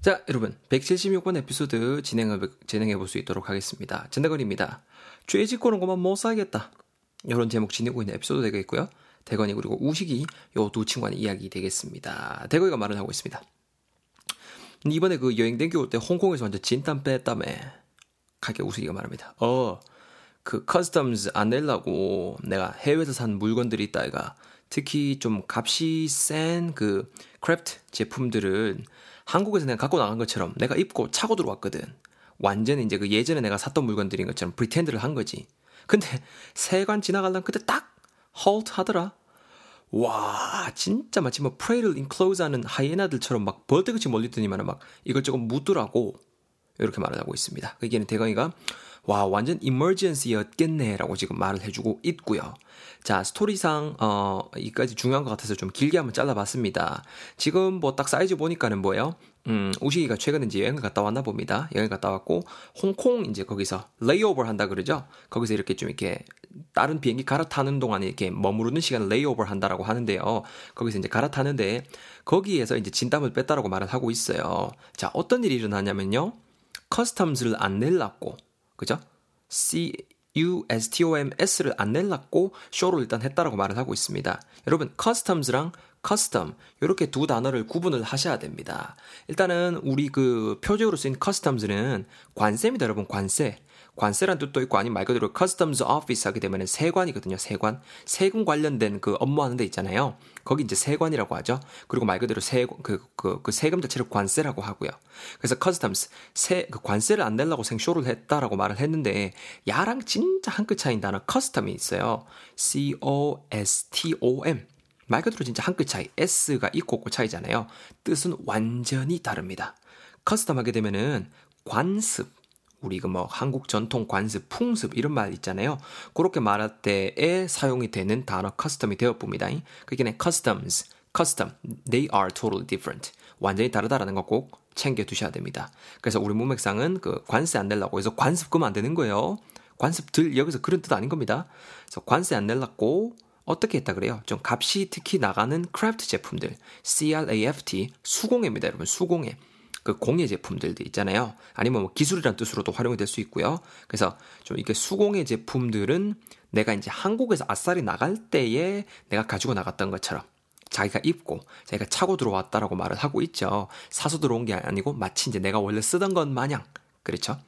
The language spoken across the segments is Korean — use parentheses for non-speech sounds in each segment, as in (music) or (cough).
자, 여러분, 176번 에피소드 진행해, 진행해 볼 수 있도록 하겠습니다. 전대건입니다. 죄 짓고는 것만 못 살겠다. 이런 제목 지니고 있는 에피소드 되겠고요. 대건이 그리고 우식이 요 두 친구의 이야기 되겠습니다. 대건이가 말을 하고 있습니다. 이번에 그 여행 댕겨 올 때 홍콩에서 완전 진땀 뺐다며. 가게 우식이가 말합니다. 어, 그 customs 안 내려고 내가 해외에서 산 물건들이 있다이가 특히 좀 값이 센 그 craft 제품들은 한국에서 내가 갖고 나간 것처럼 내가 입고 차고 들어왔거든. 완전히 이제 그 예전에 내가 샀던 물건들인 것처럼 pretend를 한 거지. 근데 (laughs) 세관 지나갈라는 그때 딱 halt 하더라. 와, 진짜 마치 뭐 prey를 enclose 하는 하이에나들처럼 막 벌떼같이 몰리더니만 막 이것저것 묻더라고. 이렇게 말을 하고 있습니다. 그게는 대건이가 와, 완전 emergency였겠네라고 지금 말을 해주고 있고요. 자, 스토리상 어 이까지 중요한 것 같아서 좀 길게 한번 잘라봤습니다. 지금 뭐 딱 사이즈 보니까는 뭐예요? 음, 우식이가 최근에 이제 여행을 갔다 왔나 봅니다. 여행 갔다 왔고 홍콩 이제 거기서 layover 한다 그러죠. 거기서 이렇게 좀 이렇게 다른 비행기 갈아타는 동안에 이렇게 머무르는 시간을 layover 한다라고 하는데요. 거기서 이제 갈아타는데 거기에서 이제 진땀을 뺐다라고 말을 하고 있어요. 자, 어떤 일이 일어나냐면요. customs를 안 낼라고 그죠? C-U-S-T-O-M-S를 안 낼라고 쇼를 일단 했다라고 말을 하고 있습니다. 여러분 customs랑 custom 이렇게 두 단어를 구분을 하셔야 됩니다. 일단은 우리 그 표적으로 쓰인 customs는 관세입니다, 여러분 관세. 관세란 뜻도 있고 아니면 말 그대로 customs office 하게 되면 세관이거든요. 세관. 세금 관련된 그 업무하는 데 있잖아요. 거기 이제 세관이라고 하죠. 그리고 말 그대로 세, 그, 그, 그 세금 자체를 관세라고 하고요. 그래서 customs, 세, 그 관세를 안 내려고 생쇼를 했다라고 말을 했는데, 야랑 진짜 한 끗 차이인 단어 custom이 있어요. C-U-S-T-O-M. 말 그대로 진짜 한 끗 차이. S가 있고 없고 차이잖아요. 뜻은 완전히 다릅니다. custom 하게 되면은 관습, 우리 그 뭐 한국 전통 관습, 풍습 이런 말 있잖아요. 그렇게 말할 때에 사용이 되는 단어 custom이 되어 봅니다. 그게 customs, custom, they are totally different. 완전히 다르다라는 거 꼭 챙겨 두셔야 됩니다. 그래서 우리 문맥상은 그 관세 안 내려고 해서 관습 끄면 안 되는 거예요. 관습 들 여기서 그런 뜻 아닌 겁니다. 그래서 관세 안 내려고 어떻게 했다 그래요? 좀 값이 특히 나가는 craft 제품들, C-R-A-F-T 수공예입니다, 여러분. 수공예. 그 공예 제품들도 있잖아요. 아니면 뭐 기술이란 뜻으로도 활용이 될 수 있고요. 그래서 좀 이렇게 수공예 제품들은 내가 이제 한국에서 아싸리 나갈 때에 내가 가지고 나갔던 것처럼 자기가 입고 자기가 차고 들어왔다라고 말을 하고 있죠. 사서 들어온 게 아니고 마치 이제 내가 원래 쓰던 것 마냥 그렇죠?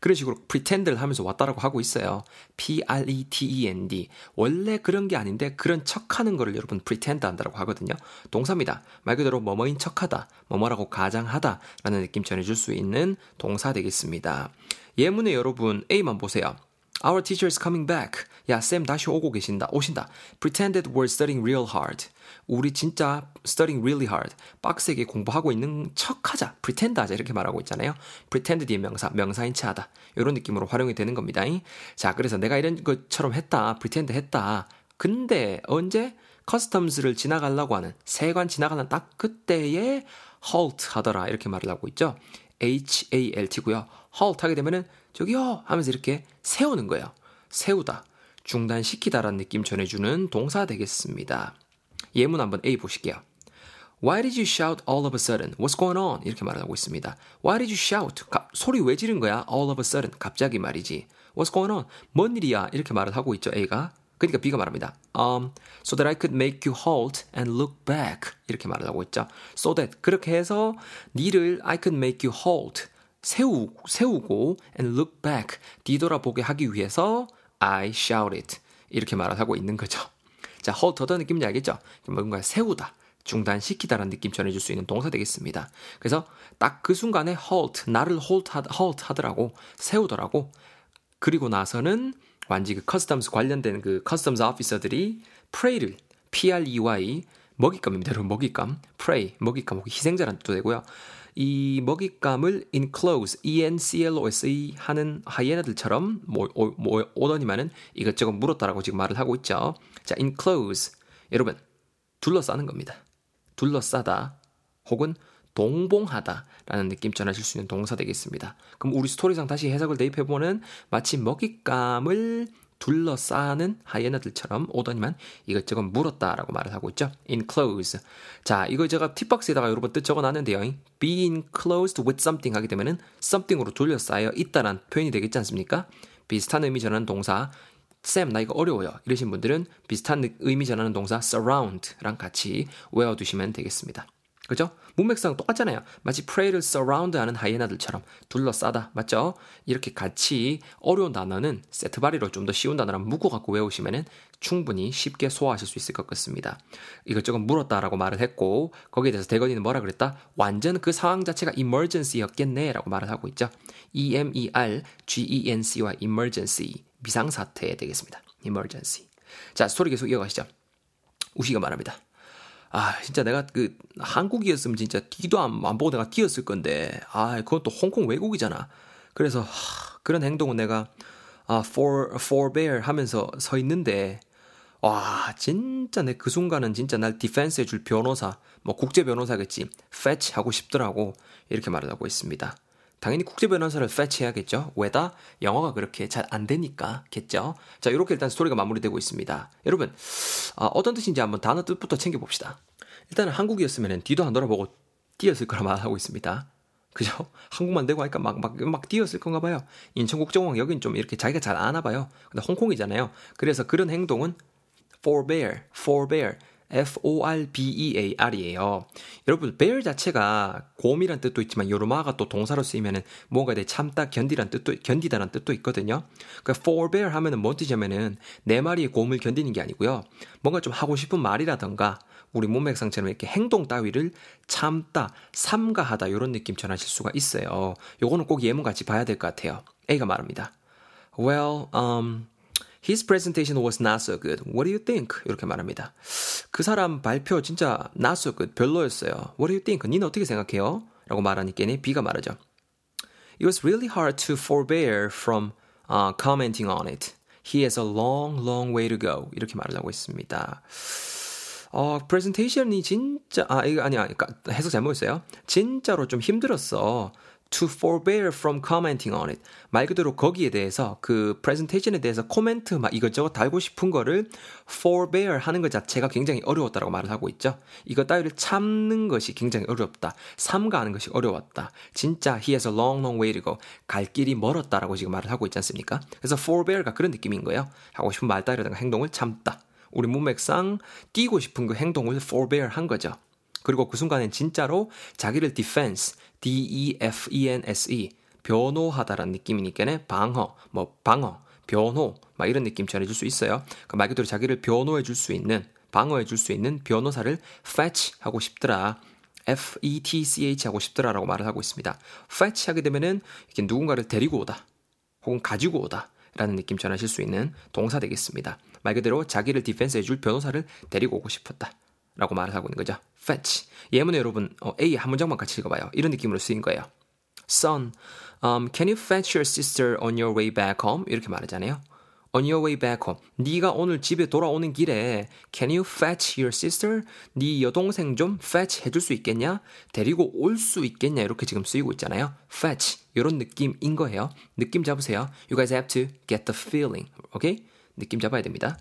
그런 식으로 pretend를 하면서 왔다라고 하고 있어요. P-R-E-T-E-N-D. 원래 그런 게 아닌데 그런 척 하는 거를 여러분 pretend 한다라고 하거든요. 동사입니다. 말 그대로 뭐뭐인 척 하다, 뭐뭐라고 가장하다 라는 느낌 전해줄 수 있는 동사 되겠습니다. 예문에 여러분 A만 보세요. Our teacher is coming back. 야, 쌤 다시 오고 계신다. 오신다. Pretended we're studying real hard. 우리 진짜 studying really hard. 빡세게 공부하고 있는 척 하자. pretend 하자. 이렇게 말하고 있잖아요. pretend 뒤에 명사, 명사인 채 하다. 이런 느낌으로 활용이 되는 겁니다. 자, 그래서 내가 이런 것처럼 했다. pretend 했다. 근데 언제 커스텀스를 지나가려고 하는 세관 지나가는 딱 그때에 halt 하더라. 이렇게 말을 하고 있죠. H-A-L-T고요. Halt 하게 되면은 저기요 하면서 이렇게 세우는 거예요. 세우다, 중단시키다라는 느낌 전해주는 동사 되겠습니다. 예문 한번 A 보실게요. Why did you shout all of a sudden? What's going on? 이렇게 말하고 있습니다. Why did you shout? 가, 소리 왜 지른 거야? All of a sudden. 갑자기 말이지. What's going on? 뭔 일이야? 이렇게 말을 하고 있죠, A가. 그러니까 B가 말합니다. Um, so that I could make you halt and look back. 이렇게 말을 하고 있죠. So that. 그렇게 해서 니를 I could make you halt. 세우, 세우고 and look back 뒤돌아보게 하기 위해서 I shouted 이렇게 말을 하고 있는 거죠. 자, 어떤 느낌인지 알겠죠? 뭔가 세우다, 중단시키다라는 느낌 전해줄 수 있는 동사 되겠습니다. 그래서 딱 그 순간에 halt, 나를 halt, halt 하더라고, 세우더라고. 그리고 나서는 완지 그 customs 관련된 그 customs officer들이 prey를, P-R-E-Y, 먹잇감입니다. 여러분, 먹잇감. prey, 먹잇감, 희생자라는 뜻도 되고요. 이 먹잇감을 enclose, E-N-C-L-O-S-E 하는 하이에나들처럼 뭐, 뭐 오더니만은 이것저것 물었다라고 지금 말을 하고 있죠. 자, enclose. 여러분, 둘러싸는 겁니다. 둘러싸다 혹은 동봉하다 라는 느낌 전하실 수 있는 동사 되겠습니다. 그럼 우리 스토리상 다시 해석을 대입해보면 마치 먹잇감을 둘러싸는 하이에나들처럼 오더니만 이것저것 물었다라고 말을 하고 있죠. enclose. 자, 이거 제가 팁박스에다가 여러분 뜻 적어놨는데요. be enclosed with something 하게 되면은 something으로 둘러싸여 있다란 표현이 되겠지 않습니까? 비슷한 의미 전하는 동사 쌤, 나 이거 어려워요. 이러신 분들은 비슷한 의미 전하는 동사 surround랑 같이 외워두시면 되겠습니다. 그죠? 문맥상 똑같잖아요. 마치 prey를 surround하는 하이에나들처럼 둘러싸다. 맞죠? 이렇게 같이 어려운 단어는 세트바리로 좀 더 쉬운 단어랑 묶어갖고 외우시면 충분히 쉽게 소화하실 수 있을 것 같습니다. 이것저것 물었다라고 말을 했고 거기에 대해서 대건이는 뭐라 그랬다? 완전 그 상황 자체가 emergency였겠네 라고 말을 하고 있죠. E-M-E-R-G-E-N-C와 emergency 비상사태 되겠습니다. emergency. 자, 스토리 계속 이어가시죠. 우시가 말합니다. 아, 진짜 내가 그 한국이었으면 진짜 뒤도 안, 안 보고 내가 뛰었을 건데, 아, 또 홍콩 외국이잖아. 그래서 하, 그런 행동은 내가 아, for forbear 하면서 서 있는데, 와, 진짜 내 그 순간은 진짜 날 defense 해줄 변호사, 뭐 국제 변호사겠지, fetch 하고 싶더라고 이렇게 말을 하고 있습니다. 당연히 국제 변호사를 fetch 해야겠죠. 왜다? 영어가 그렇게 잘 안 되니까겠죠. 자, 이렇게 일단 스토리가 마무리되고 있습니다. 여러분, 아, 어떤 뜻인지 한번 단어 뜻부터 챙겨봅시다. 일단은 한국이었으면 뒤도 안 돌아보고 뛰었을 거라 말하고 있습니다. 그죠? 한국만 되고 하니까 막, 막, 막 뛰었을 건가 봐요. 인천국제공항 여긴 좀 이렇게 자기가 잘 아나 봐요. 근데 홍콩이잖아요. 그래서 그런 행동은 forbear, forbear, F-O-R-B-E-A-R이에요. 여러분, bear 자체가 곰이란 뜻도 있지만 요르마가 또 동사로 쓰이면은 뭔가 내 참다, 견디란 뜻도, 견디다란 뜻도 있거든요. 그러니까 forbear 하면은 뭔 뜻이냐면은 내 마리의 곰을 견디는 게 아니고요. 뭔가 좀 하고 싶은 말이라던가 우리 몸맥상처럼 이렇게 행동 따위를 참다, 삼가하다 이런 느낌 전하실 수가 있어요. 요거는 꼭 예문 같이 봐야 될 것 같아요. A가 말합니다. Well, um, His presentation was not so good. What do you think? 이렇게 말합니다. 그 사람 발표 진짜 not so good. 별로였어요. What do you think? 니는 어떻게 생각해요? 라고 말하니까 B가 말하죠. It was really hard to forbear from uh, commenting on it. He has a long, long way to go. 이렇게 말을 하고 있습니다. 어, 프레젠테이션이 진짜, 아, 이거 아니야. 그러니까 해석 잘못했어요. 진짜로 좀 힘들었어. To forbear from commenting on it. 말 그대로 거기에 대해서 그 프레젠테이션에 대해서 코멘트 막 이것저것 달고 싶은 거를 forbear 하는 것 자체가 굉장히 어려웠다고 말을 하고 있죠. 이거 따위를 참는 것이 굉장히 어렵다. 삼가하는 것이 어려웠다. 진짜 he has a long long way to go. 갈 길이 멀었다라고 지금 말을 하고 있지 않습니까? 그래서 forbear가 그런 느낌인 거예요. 하고 싶은 말 따위라든가 행동을 참다. 우리 문맥상 뛰고 싶은 그 행동을 forbear 한 거죠. 그리고 그 순간엔 진짜로 자기를 defense, D-E-F-E-N-S-E, 변호하다라는 느낌이니까 방어, 뭐 방어, 변호, 막 이런 느낌 전해줄 수 있어요. 그러니까 말 그대로 자기를 변호해 줄 수 있는, 방어해 줄 수 있는 변호사를 fetch 하고 싶더라. F-E-T-C-H 하고 싶더라라고 말을 하고 있습니다. fetch 하게 되면은 이렇게 누군가를 데리고 오다, 혹은 가지고 오다. 라는 느낌 전하실 수 있는 동사 되겠습니다. 말 그대로 자기를 defense 해줄 변호사를 데리고 오고 싶었다. 라고 말을 하고 있는 거죠. fetch. 예문에 여러분, 어, 예 한 문장만 같이 읽어봐요. 이런 느낌으로 쓰인 거예요. Son, um, can you fetch your sister on your way back home? 이렇게 말하잖아요. On your way back home. 네가 오늘 집에 돌아오는 길에 Can you fetch your sister? 네 여동생 좀 fetch 해줄 수 있겠냐? 데리고 올 수 있겠냐? 이렇게 지금 쓰이고 있잖아요. fetch 이런 느낌인 거예요. 느낌 잡으세요. You guys have to get the feeling. Okay? 느낌 잡아야 됩니다.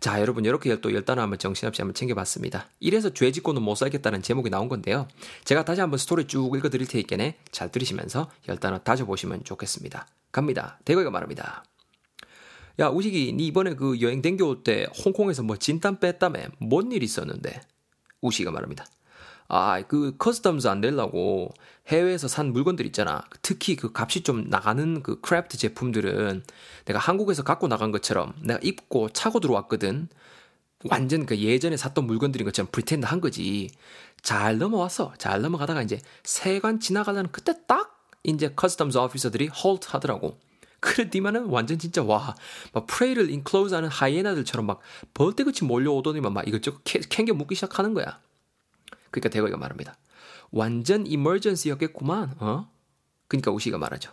자, 여러분 이렇게 또 열단어 한번 정신없이 한번 챙겨봤습니다. 이래서 죄 짓고는 못 살겠다는 제목이 나온 건데요. 제가 다시 한번 스토리 쭉 읽어드릴 테니까 잘 들으시면서 열단어 다져보시면 좋겠습니다. 갑니다. 대거이가 말합니다. 야, 우식이 니 이번에 그 여행 댕겨올 때 홍콩에서 뭐 진땀 뺐다며 뭔 일 있었는데? 우식이가 말합니다. 아, 그 customs 안 내려고 해외에서 산 물건들 있잖아. 특히 그 값이 좀 나가는 그 craft 제품들은 내가 한국에서 갖고 나간 것처럼 내가 입고 차고 들어왔거든. 완전 그 예전에 샀던 물건들인 것처럼 pretend 한 거지. 잘 넘어왔어. 잘 넘어가다가 이제 세관 지나가려는 그때 딱 이제 customs officer들이 halt 하더라고. 그래, 니만은 완전 진짜, 와, 막 prey를 enclose 하는 하이에나들처럼 막 벌떼같이 몰려오더니만 막 이것저것 캥겨 묻기 시작하는 거야. 그러니까 대거이가 말합니다. 완전 이머전시였겠구만, 어? 그러니까 우시가 말하죠.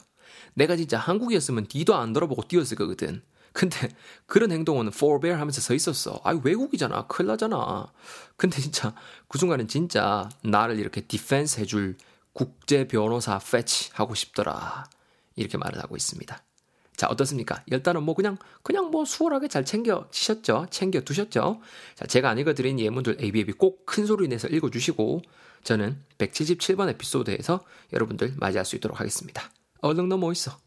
내가 진짜 한국이었으면 뒤도 안 돌아보고 뛰었을 거거든. 근데 그런 행동은 forbear 하면서 서 있었어. 아 외국이잖아. 큰일 나잖아. 근데 진짜 그 순간은 진짜 나를 이렇게 디펜스 해줄 국제 변호사 fetch 하고 싶더라. 이렇게 말을 하고 있습니다. 자, 어떻습니까? 열단은 뭐 그냥, 그냥 뭐 수월하게 잘 챙겨지셨죠? 챙겨 두셨죠? 자, 제가 안 읽어드린 예문들 ABAB 꼭 큰 소리 내서 읽어주시고, 저는 177번 에피소드에서 여러분들 맞이할 수 있도록 하겠습니다. 얼른 넘어 있어.